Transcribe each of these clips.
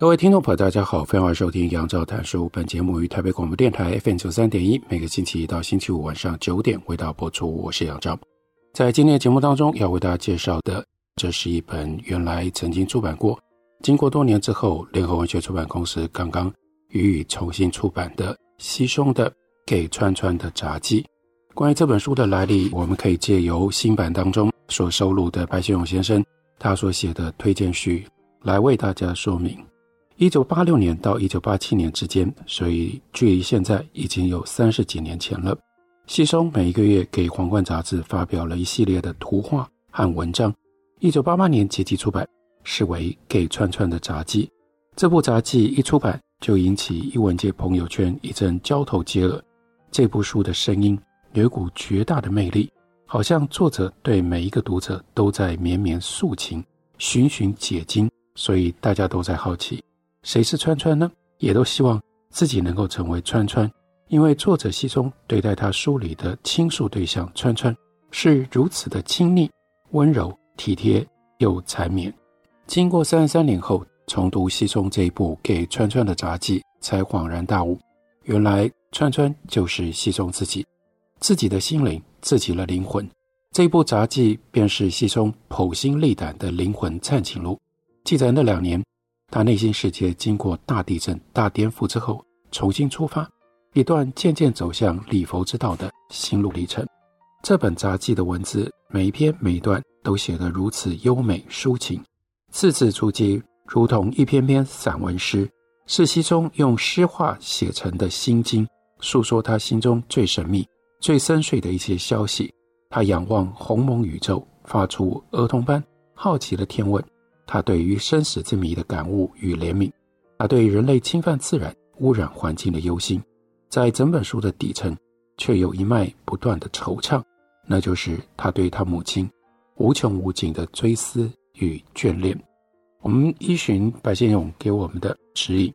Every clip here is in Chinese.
各位听众朋友，大家好，欢迎收听杨照谈书。本节目于台北广播电台 FM 九三点一，每个星期一到星期五晚上九点为大家播出。我是杨照。在今天的节目当中，要为大家介绍的，这是一本原来曾经出版过，经过多年之后，联合文学出版公司刚刚予以重新出版的西松的《给川川的札记》。关于这本书的来历，我们可以借由新版当中所收录的白先勇先生他所写的推荐序来为大家说明。一九八六年到一九八七年之间，所以距离现在已经有三十几年前了。西松每一个月给《皇冠》杂志发表了一系列的图画和文章。一九八八年结集出版，视为《给串串的杂记》。这部杂记一出版，就引起一文界朋友圈一阵交头接耳。这部书的声音有一股绝大的魅力，好像作者对每一个读者都在绵绵诉情、循循解经，所以大家都在好奇。谁是川川呢？也都希望自己能够成为川川，因为作者西松对待他书里的倾诉对象川川是如此的亲昵、温柔、体贴又缠绵。经过三十三年后重读西松这一部给川川的札记，才恍然大悟，原来川川就是西松自己，自己的心灵，自己的灵魂。这部杂记便是西松剖心沥胆的灵魂灿情录，记载那两年。他内心世界经过大地震、大颠覆之后，重新出发，一段渐渐走向礼佛之道的心路历程。这本札记的文字，每一篇每一段都写得如此优美抒情，字字珠玑，如同一篇篇散文诗，是西中用诗画写成的心经，诉说他心中最神秘、最深邃的一些消息。他仰望鸿蒙宇宙，发出儿童般好奇的天问。他对于生死之谜的感悟与怜悯，他对人类侵犯自然、污染环境的忧心，在整本书的底层，却有一脉不断的惆怅，那就是他对他母亲无穷无尽的追思与眷恋。我们依循白先勇给我们的指引，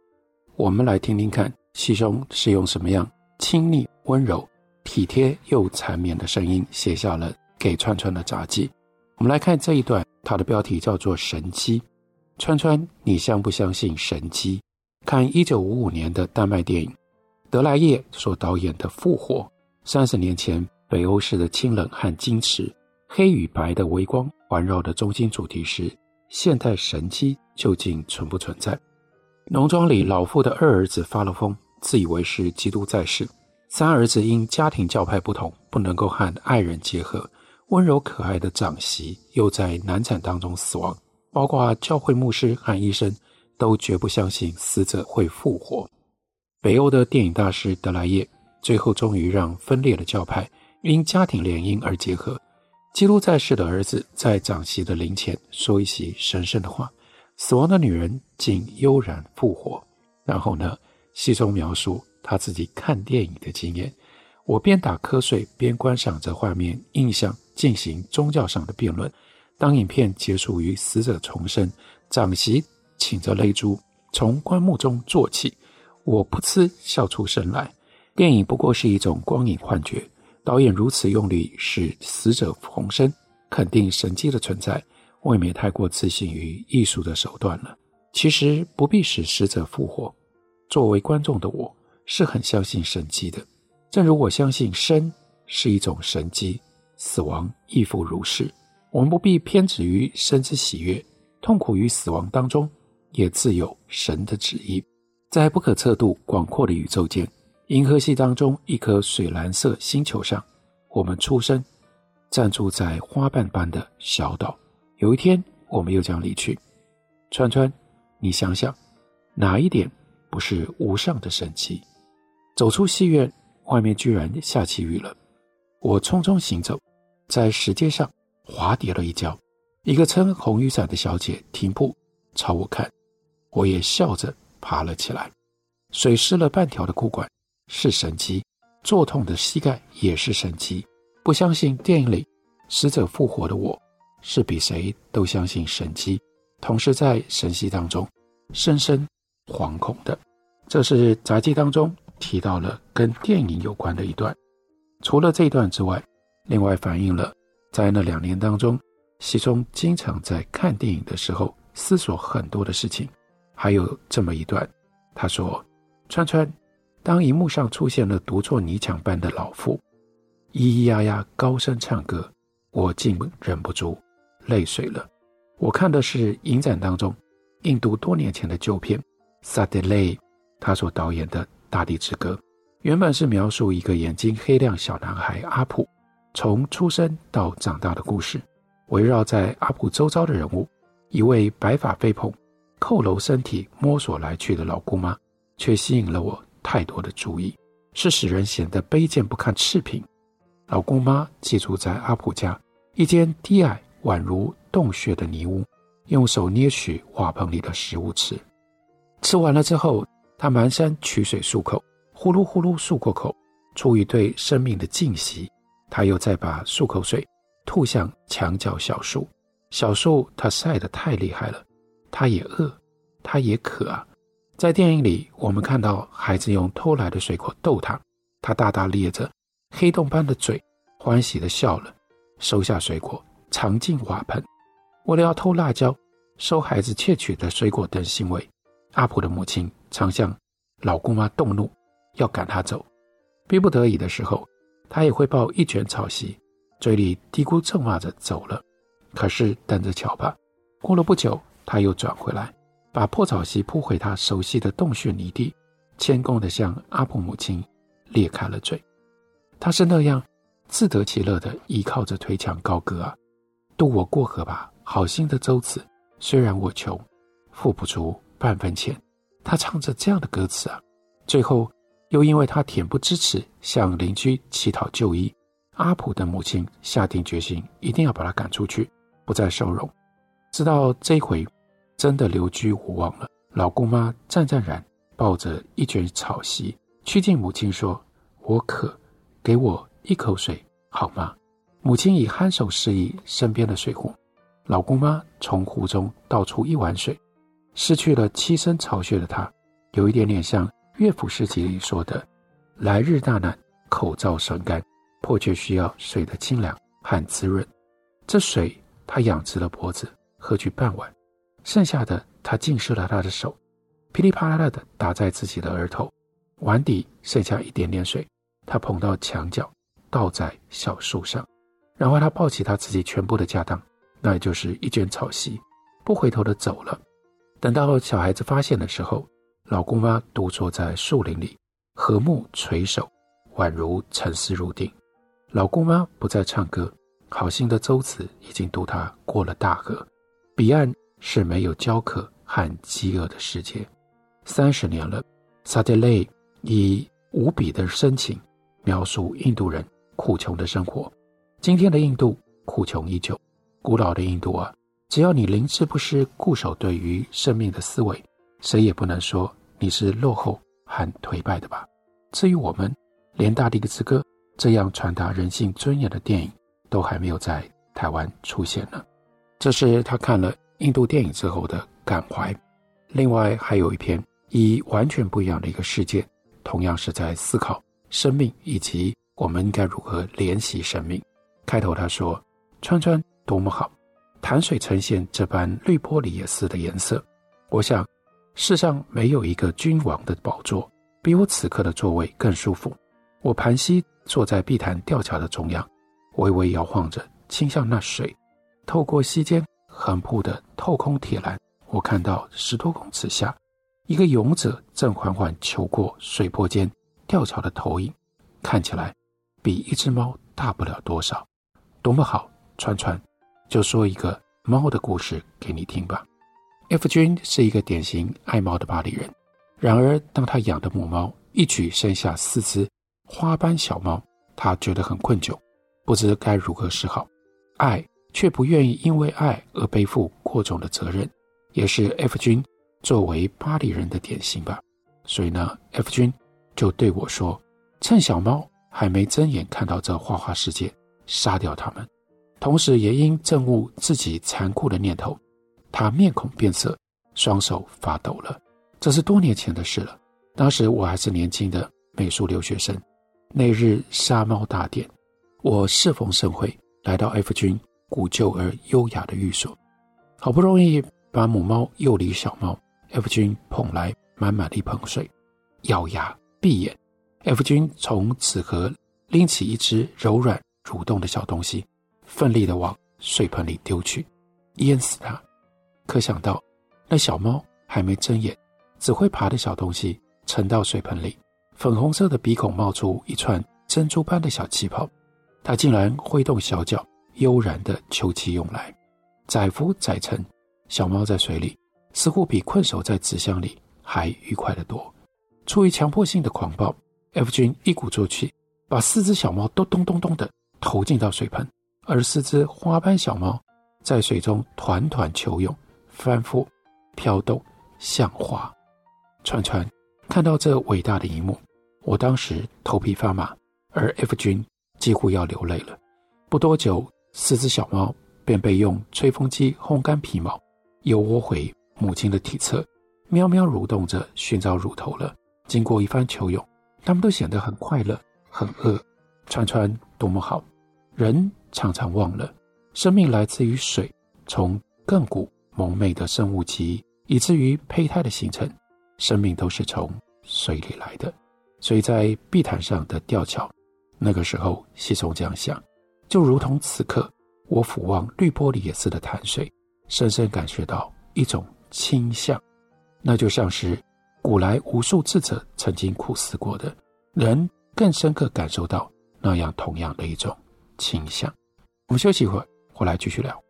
我们来听听看，西松是用什么样亲昵、温柔、体贴又缠绵的声音写下了给串串的札记。我们来看这一段。它的标题叫做《神迹》，川川，你相不相信神迹？看一九五五年的丹麦电影，德莱叶所导演的《复活》。三十年前，北欧式的清冷和矜持，黑与白的微光环绕的中心主题是：现代神迹究竟存不存在？农庄里，老妇的二儿子发了疯，自以为是基督在世；三儿子因家庭教派不同，不能够和爱人结合。温柔可爱的长媳又在难产当中死亡，包括教会牧师和医生都绝不相信死者会复活。北欧的电影大师德莱叶最后终于让分裂的教派因家庭联姻而结合。基督在世的儿子在长媳的灵前说一席神圣的话，死亡的女人竟悠然复活。然后呢，戏中描述他自己看电影的经验：我边打瞌睡边观赏着画面，印象。进行宗教上的辩论。当影片结束于死者重生，长媳请着泪珠从棺木中坐起，我噗嗤笑出声来。电影不过是一种光影幻觉。导演如此用力使死者重生，肯定神迹的存在，未免太过自信于艺术的手段了。其实不必使死者复活。作为观众的我，是很相信神迹的。正如我相信生是一种神迹。死亡亦复如是，我们不必偏执于生之喜悦，痛苦于死亡当中，也自有神的旨意。在不可测度广阔的宇宙间，银河系当中一颗水蓝色星球上，我们出生，暂住在花瓣般的小岛。有一天，我们又将离去。川川，你想想，哪一点不是无上的神奇？走出戏院，外面居然下起雨了。我匆匆行走。在石阶上滑跌了一跤，一个撑红雨伞的小姐停步朝我看，我也笑着爬了起来。水湿了半条的裤管是神迹，作痛的膝盖也是神迹。不相信电影里死者复活的我，是比谁都相信神迹，同时在神迹当中深深惶恐的。这是杂记当中提到了跟电影有关的一段。除了这一段之外，另外反映了在那两年当中。奚中经常在看电影的时候思索很多的事情，还有这么一段，他说：“川川，当荧幕上出现了独坐泥墙般的老妇，咿咿呀呀高声唱歌，我竟忍不住泪水了。我看的是影展当中印度多年前的旧片《Sadly》，他所导演的《大地之歌》，原本是描述一个眼睛黑亮小男孩阿普从出生到长大的故事。”围绕在阿普周遭的人物，一位白发飞蓬、佝僂身体摸索来去的老姑妈，却吸引了我太多的注意，是使人显得卑贱不堪赤贫。老姑妈寄住在阿普家一间低矮宛如洞穴的泥屋，用手捏取瓦盆里的食物吃。吃完了之后，她蹒跚取水漱口，呼噜呼噜漱过口，出于对生命的敬惜，他又再把漱口水。吐向墙角小树，小树它晒得太厉害了，它也饿，它也渴啊。在电影里，我们看到孩子用偷来的水果逗他，他大大咧着黑洞般的嘴，欢喜地笑了，收下水果，藏进瓦盆。为了要偷辣椒，收孩子窃取的水果等行为，阿普的母亲常向老姑妈动怒，要赶他走。逼不得已的时候，他也会抱一卷草席。嘴里嘀咕咒骂着走了，可是等着瞧吧。过了不久，他又转回来，把破草席铺回他熟悉的洞穴泥地，谦恭地向阿普母亲裂开了嘴。他是那样自得其乐地依靠着推墙高歌啊，渡我过河吧，好心的舟子。虽然我穷，付不出半分钱。他唱着这样的歌词啊，最后又因为他恬不知耻，向邻居乞讨就医。阿普的母亲下定决心，一定要把他赶出去，不再收容。直到这回真的流居无望了，老姑妈战战然抱着一卷草席，趋近母亲说：“我渴，给我一口水好吗？”母亲以颔首示意身边的水壶，老姑妈从壶中倒出一碗水。失去了栖身巢穴的她，有一点点像乐府诗集里说的：“来日大难，口燥舌干。”迫切需要水的清凉和滋润，这水他仰直了脖子喝去半碗，剩下的他浸湿了他的手，噼里啪啦的打在自己的额头，碗底剩下一点点水，他捧到墙角，倒在小树上，然后他抱起他自己全部的家当，那也就是一卷草席，不回头的走了。等到小孩子发现的时候，老姑妈独坐在树林里，和睦垂首，宛如沉思入定。老姑妈不再唱歌，好心的舟子已经渡她过了大河，彼岸是没有焦渴和饥饿的世界。三十年了，萨德雷以无比的深情描述印度人苦穷的生活。今天的印度苦穷依旧，古老的印度啊，只要你灵智不失，固守对于生命的思维，谁也不能说你是落后和颓败的吧。至于我们，连大地的之歌。这样传达人性尊严的电影都还没有在台湾出现呢。这是他看了印度电影之后的感怀。另外还有一篇以完全不一样的一个世界，同样是在思考生命以及我们应该如何怜惜生命。开头他说：“川川多么好，潭水呈现这般绿玻璃也似的颜色。我想世上没有一个君王的宝座比我此刻的座位更舒服。我盘膝。”坐在碧潭吊桥的中央，微微摇晃着，倾向那水。透过溪间横铺的透空铁栏，我看到十多公尺下，一个勇者正缓缓求过水波间吊桥的投影，看起来比一只猫大不了多少。多么好，川川，就说一个猫的故事给你听吧。F 君是一个典型爱猫的巴黎人，然而当他养的母猫一举生下四只。花斑小猫，他觉得很困窘，不知该如何是好。爱却不愿意因为爱而背负过重的责任，也是 F 君作为巴黎人的典型吧。所以呢，F 君就对我说：“趁小猫还没睁眼看到这花花世界，杀掉它们。”同时，也因憎恶自己残酷的念头，他面孔变色，双手发抖了。这是多年前的事了。当时我还是年轻的美术留学生。那日杀猫大典，我适逢盛会，来到 F 君。古旧而优雅的寓所，好不容易把母猫诱离小猫，F 君捧来满满的一盆水，咬牙闭眼，F 君从纸盒拎起一只柔软蠕动的小东西，奋力地往水盆里丢去，淹死它。可想到那小猫还没睁眼，只会爬的小东西沉到水盆里，粉红色的鼻孔冒出一串珍珠般的小气泡，它竟然挥动小脚。悠然的休憩用来，载浮载沉，小猫在水里似乎比困守在纸箱里还愉快得多。出于强迫性的狂暴，F 君一鼓作气，把四只小猫都咚咚咚的投进到水盆，而四只花斑小猫在水中团团球泳，翻覆飘动，像花。川川看到这伟大的一幕，我当时头皮发麻，而 F 君几乎要流泪了。不多久。四只小猫便被用吹风机烘干皮毛，又窝回母亲的体侧，喵喵蠕动着寻找乳头了。经过一番求泳，它们都显得很快乐、很饿。川川多么好！人常常忘了，生命来自于水，从亘古蒙昧的生物记忆，以至于胚胎的形成，生命都是从水里来的。所以在碧潭上的吊桥，那个时候，西松这样想。就如同此刻，我俯望绿玻璃也似的潭水，深深感觉到一种清香，那就像是古来无数智者曾经苦思过的，人更深刻感受到那样同样的一种清香。我们休息一会儿，回来继续聊。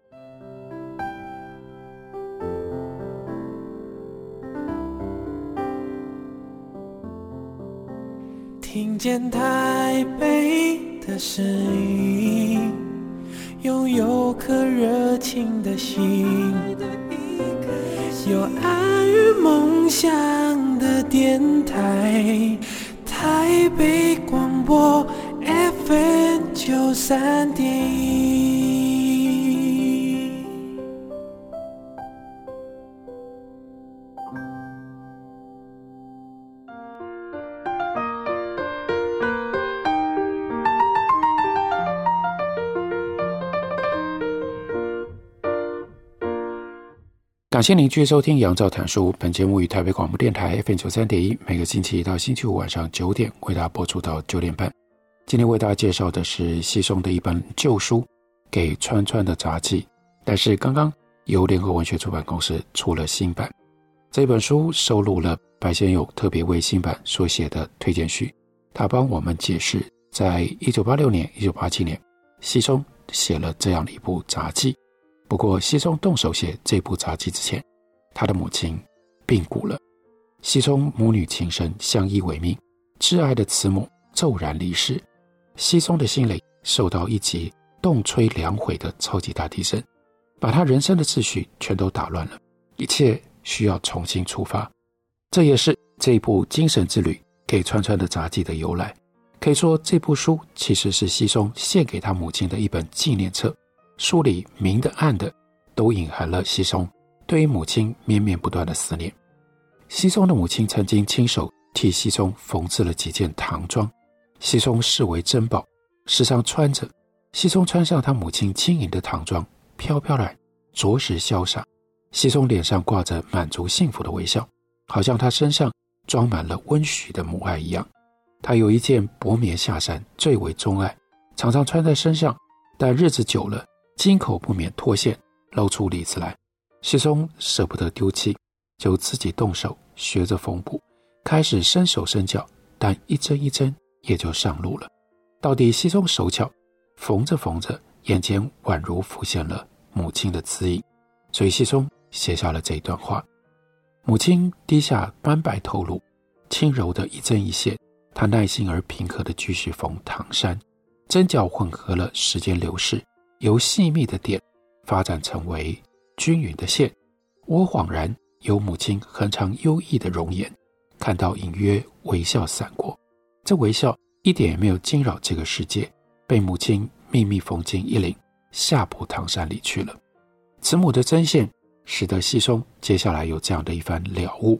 听见台北的声音，拥有颗热情的心，有爱与梦想的电台，台北广播 FM 九三点感谢您继续收听《杨照谈书》。本节目于台北广播电台 FM 九三点一，每个星期一到星期五晚上九点为大家播出到九点半。今天为大家介绍的是西松的一本旧书《给川川的杂记》，但是刚刚由联合文学出版公司出了新版。这本书收录了白先勇特别为新版所写的推荐序，他帮我们解释，在一九八六年、一九八七年，西松写了这样的一部杂记。不过，西松动手写这部杂记之前，他的母亲病故了。西松母女情深，相依为命，挚爱的慈母骤然离世，西松的心里受到一级动摧良毁的超级大地震，把他人生的秩序全都打乱了，一切需要重新出发。这也是这一部精神之旅给川川的杂记的由来。可以说，这部书其实是西松献给他母亲的一本纪念册。书里明的暗的，都隐含了西松对于母亲绵绵不断的思念。西松的母亲曾经亲手替西松缝制了几件唐装，西松视为珍宝，时常穿着。西松穿上他母亲轻盈的唐装，飘飘然，着实潇洒。西松脸上挂着满足幸福的微笑，好像他身上装满了温煦的母爱一样。他有一件薄棉下衫，最为钟爱，常常穿在身上，但日子久了。金口不免脱线，露出里子来。西松舍不得丢弃，就自己动手学着缝补，开始伸手伸脚，但一针一针也就上路了。到底西松手巧，缝着缝着，眼前宛如浮现了母亲的姿影，所以西松写下了这一段话：母亲低下斑白头颅，轻柔的一针一线，她耐心而平和的继续缝唐衫，针脚混合了时间流逝。由细密的点发展成为均匀的线。我恍然有母亲恒常优异的容颜，看到隐约微笑闪过，这微笑一点也没有惊扰这个世界，被母亲秘密缝进衣领下部唐山里去了。慈母的针线使得西松接下来有这样的一番了悟：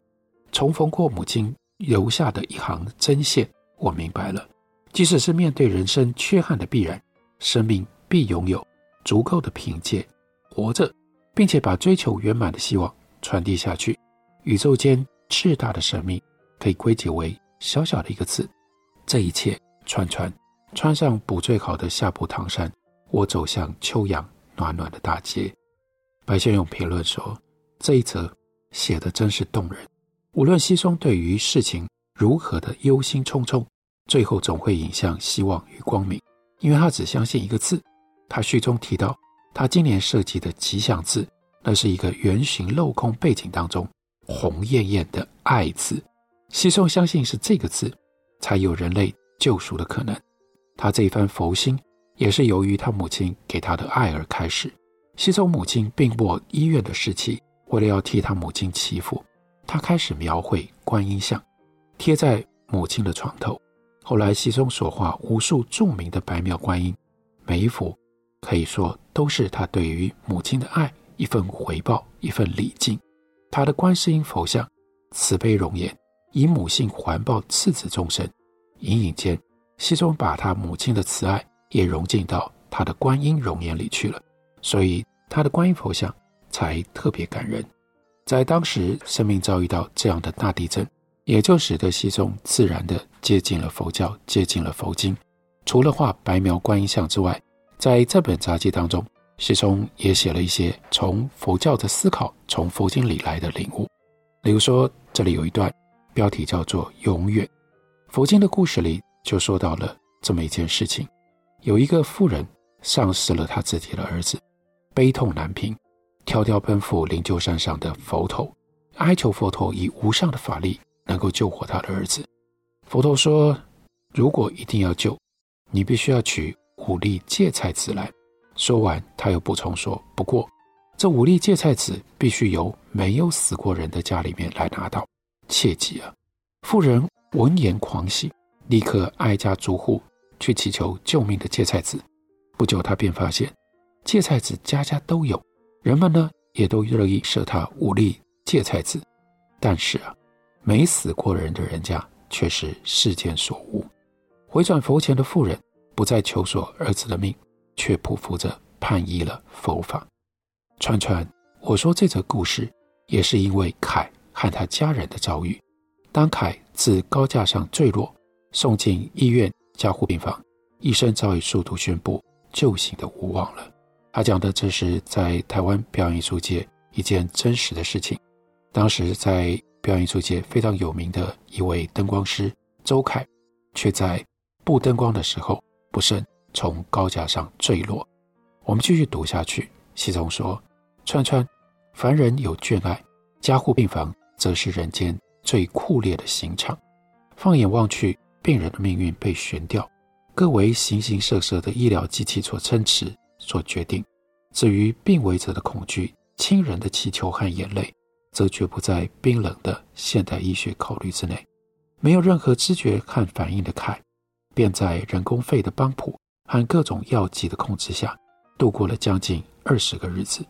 重逢过母亲留下的一行针线，我明白了，即使是面对人生缺憾的必然，生命必拥有足够的凭借活着。并且把追求圆满的希望传递下去。宇宙间巨大的神秘可以归结为小小的一个字。这一切，串串穿上补最好的夏布唐衫，我走向秋阳暖暖的大街。白先勇评论说：“这一则写得真是动人。无论西松对于事情如何的忧心忡忡，最后总会引向希望与光明，因为他只相信一个字。他序中提到。”他今年设计的吉祥字，那是一个圆形镂空背景当中红艳艳的“爱”字。西松相信是这个字，才有人类救赎的可能。他这一番佛心，也是由于他母亲给他的爱而开始。西松母亲病卧医院的时期，为了要替他母亲祈福，他开始描绘观音像，贴在母亲的床头。后来，西松所画无数著名的白描观音，每一幅。可以说，都是他对于母亲的爱一份回报，一份礼敬。他的观世音佛像慈悲容颜，以母性环抱赐子众生。隐隐间，西宗把他母亲的慈爱也融进到他的观音容颜里去了，所以他的观音佛像才特别感人。在当时，生命遭遇到这样的大地震，也就使得西宗自然地接近了佛教，接近了佛经。除了画白描观音像之外，在这本杂记当中，西松也写了一些从佛教的思考、从佛经里来的领悟。例如说，这里有一段标题叫做“永远”。佛经的故事里就说到了这么一件事情：有一个妇人丧失了他自己的儿子，悲痛难平，迢迢奔赴灵鹫山上的佛头，哀求佛陀以无上的法力能够救活他的儿子。佛陀说：“如果一定要救，你必须要取。”五粒芥菜籽来。说完，他又补充说：“不过，这五粒芥菜籽必须由没有死过人的家里面来拿到，切记啊！”妇人闻言狂喜，立刻挨家逐户去祈求救命的芥菜籽。不久，他便发现芥菜籽家家都有，人们呢也都乐意舍他五粒芥菜籽。但是啊，没死过人的人家却是世间所无。回转佛前的妇人。不再求索儿子的命，却匍匐着盼依了佛法。串串，我说这则故事也是因为凯和他家人的遭遇。当凯自高架上坠落，送进医院加护病房，医生早已速度宣布救醒的无望了。他讲的这是在台湾表演艺术界一件真实的事情。当时在表演艺术界非常有名的一位灯光师周凯，却在布灯光的时候。不慎从高架上坠落。我们继续读下去。西松说：“串串，凡人有眷爱，加护病房则是人间最酷烈的刑场。放眼望去，病人的命运被悬吊，各为形形色色的医疗机器所撑持、所决定。至于病危者的恐惧、亲人的祈求和眼泪，则绝不在冰冷的现代医学考虑之内。没有任何知觉和反应的凯。”便在人工肺的帮浦和各种药剂的控制下，度过了将近二十个日子。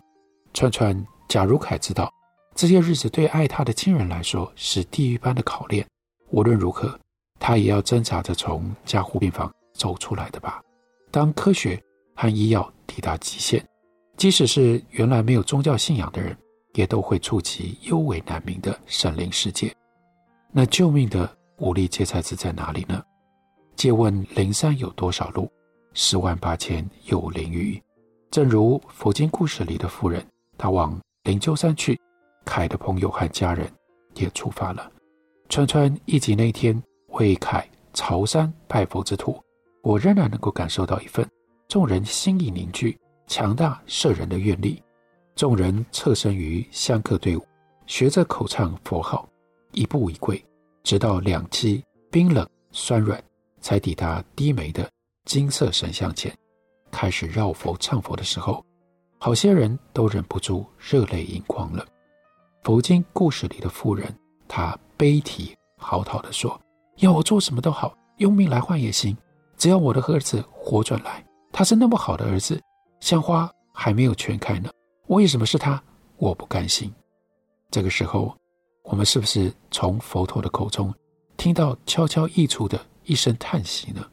串串，假如凯知道这些日子对爱他的亲人来说是地狱般的考验，无论如何，他也要挣扎着从加护病房走出来的吧。当科学和医药抵达极限，即使是原来没有宗教信仰的人，也都会触及幽微难明的神灵世界。那救命的武力芥菜籽在哪里呢？借问灵山有多少路？十万八千有灵鱼。正如佛经故事里的妇人，她往灵鹫山去。凯的朋友和家人也出发了。川川忆及那天为凯朝山拜佛之途，我仍然能够感受到一份众人心意凝聚、强大摄人的愿力。众人侧身于香客队伍，学着口唱佛号，一步一跪，直到两膝冰冷酸软。才抵达低眉的金色神像前，开始绕佛唱佛的时候，好些人都忍不住热泪盈眶了。佛经故事里的妇人，她悲啼嚎啕地说：“要我做什么都好，用命来换也行，只要我的儿子活转来。他是那么好的儿子，香花还没有全开呢，为什么是他？我不甘心。”这个时候，我们是不是从佛陀的口中听到悄悄溢出的一声叹息呢？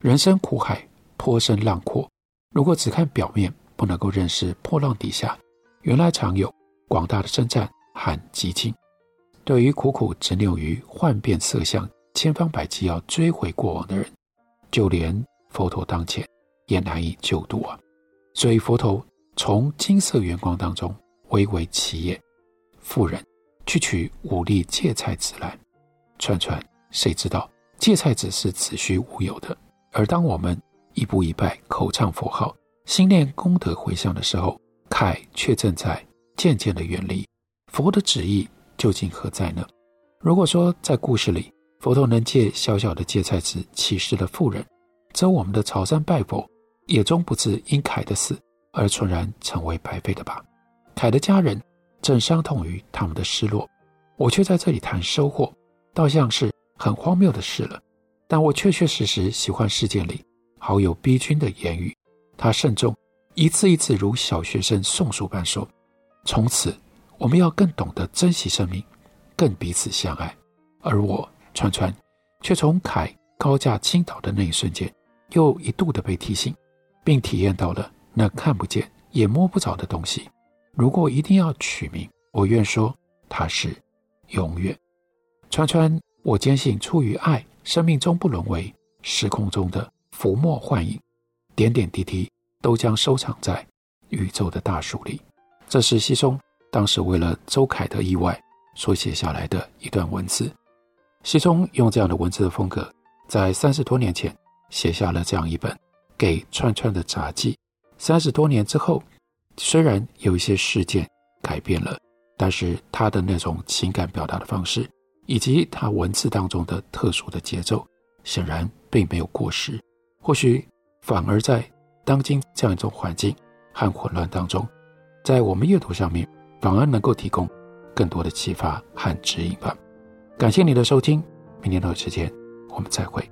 人生苦海，波生浪阔。如果只看表面，不能够认识破浪底下原来常有广大的征战和激情。对于苦苦执拗于幻变色相、千方百计要追回过往的人，就连佛陀当前也难以救度啊！所以佛陀从金色圆光当中微微起眼，妇人去取五粒芥菜籽来。串串，谁知道芥菜籽是子虚乌有的？而当我们一步一拜、口唱佛号、心念功德回向的时候，凯却正在渐渐的远离。佛的旨意究竟何在呢？如果说在故事里，佛陀能借小小的芥菜籽启示了富人，则我们的朝山拜佛也终不至因凯的死而纯然成为白费的吧？凯的家人正伤痛于他们的失落，我却在这里谈收获，倒像是很荒谬的事了。但我确确实实喜欢世界里好友逼君的言语。他慎重，一次一次如小学生诵书般说：“从此，我们要更懂得珍惜生命，更彼此相爱。”而我川川，却从铠高架倾倒的那一瞬间，又一度的被提醒，并体验到了那看不见也摸不着的东西。如果一定要取名，我愿说它是永远。川川，我坚信出于爱。生命终不沦为时空中的浮沫幻影，点点滴滴都将收藏在宇宙的大树里。这是西松当时为了周凯的意外所写下来的一段文字。西松用这样的文字的风格，在三十多年前写下了这样一本给串串的札记。三十多年之后，虽然有一些事件改变了，但是他的那种情感表达的方式。以及他文字当中的特殊的节奏，显然并没有过时，或许反而在当今这样一种环境和混乱当中，在我们阅读上面反而能够提供更多的启发和指引吧。感谢你的收听，明天同一时间我们再会。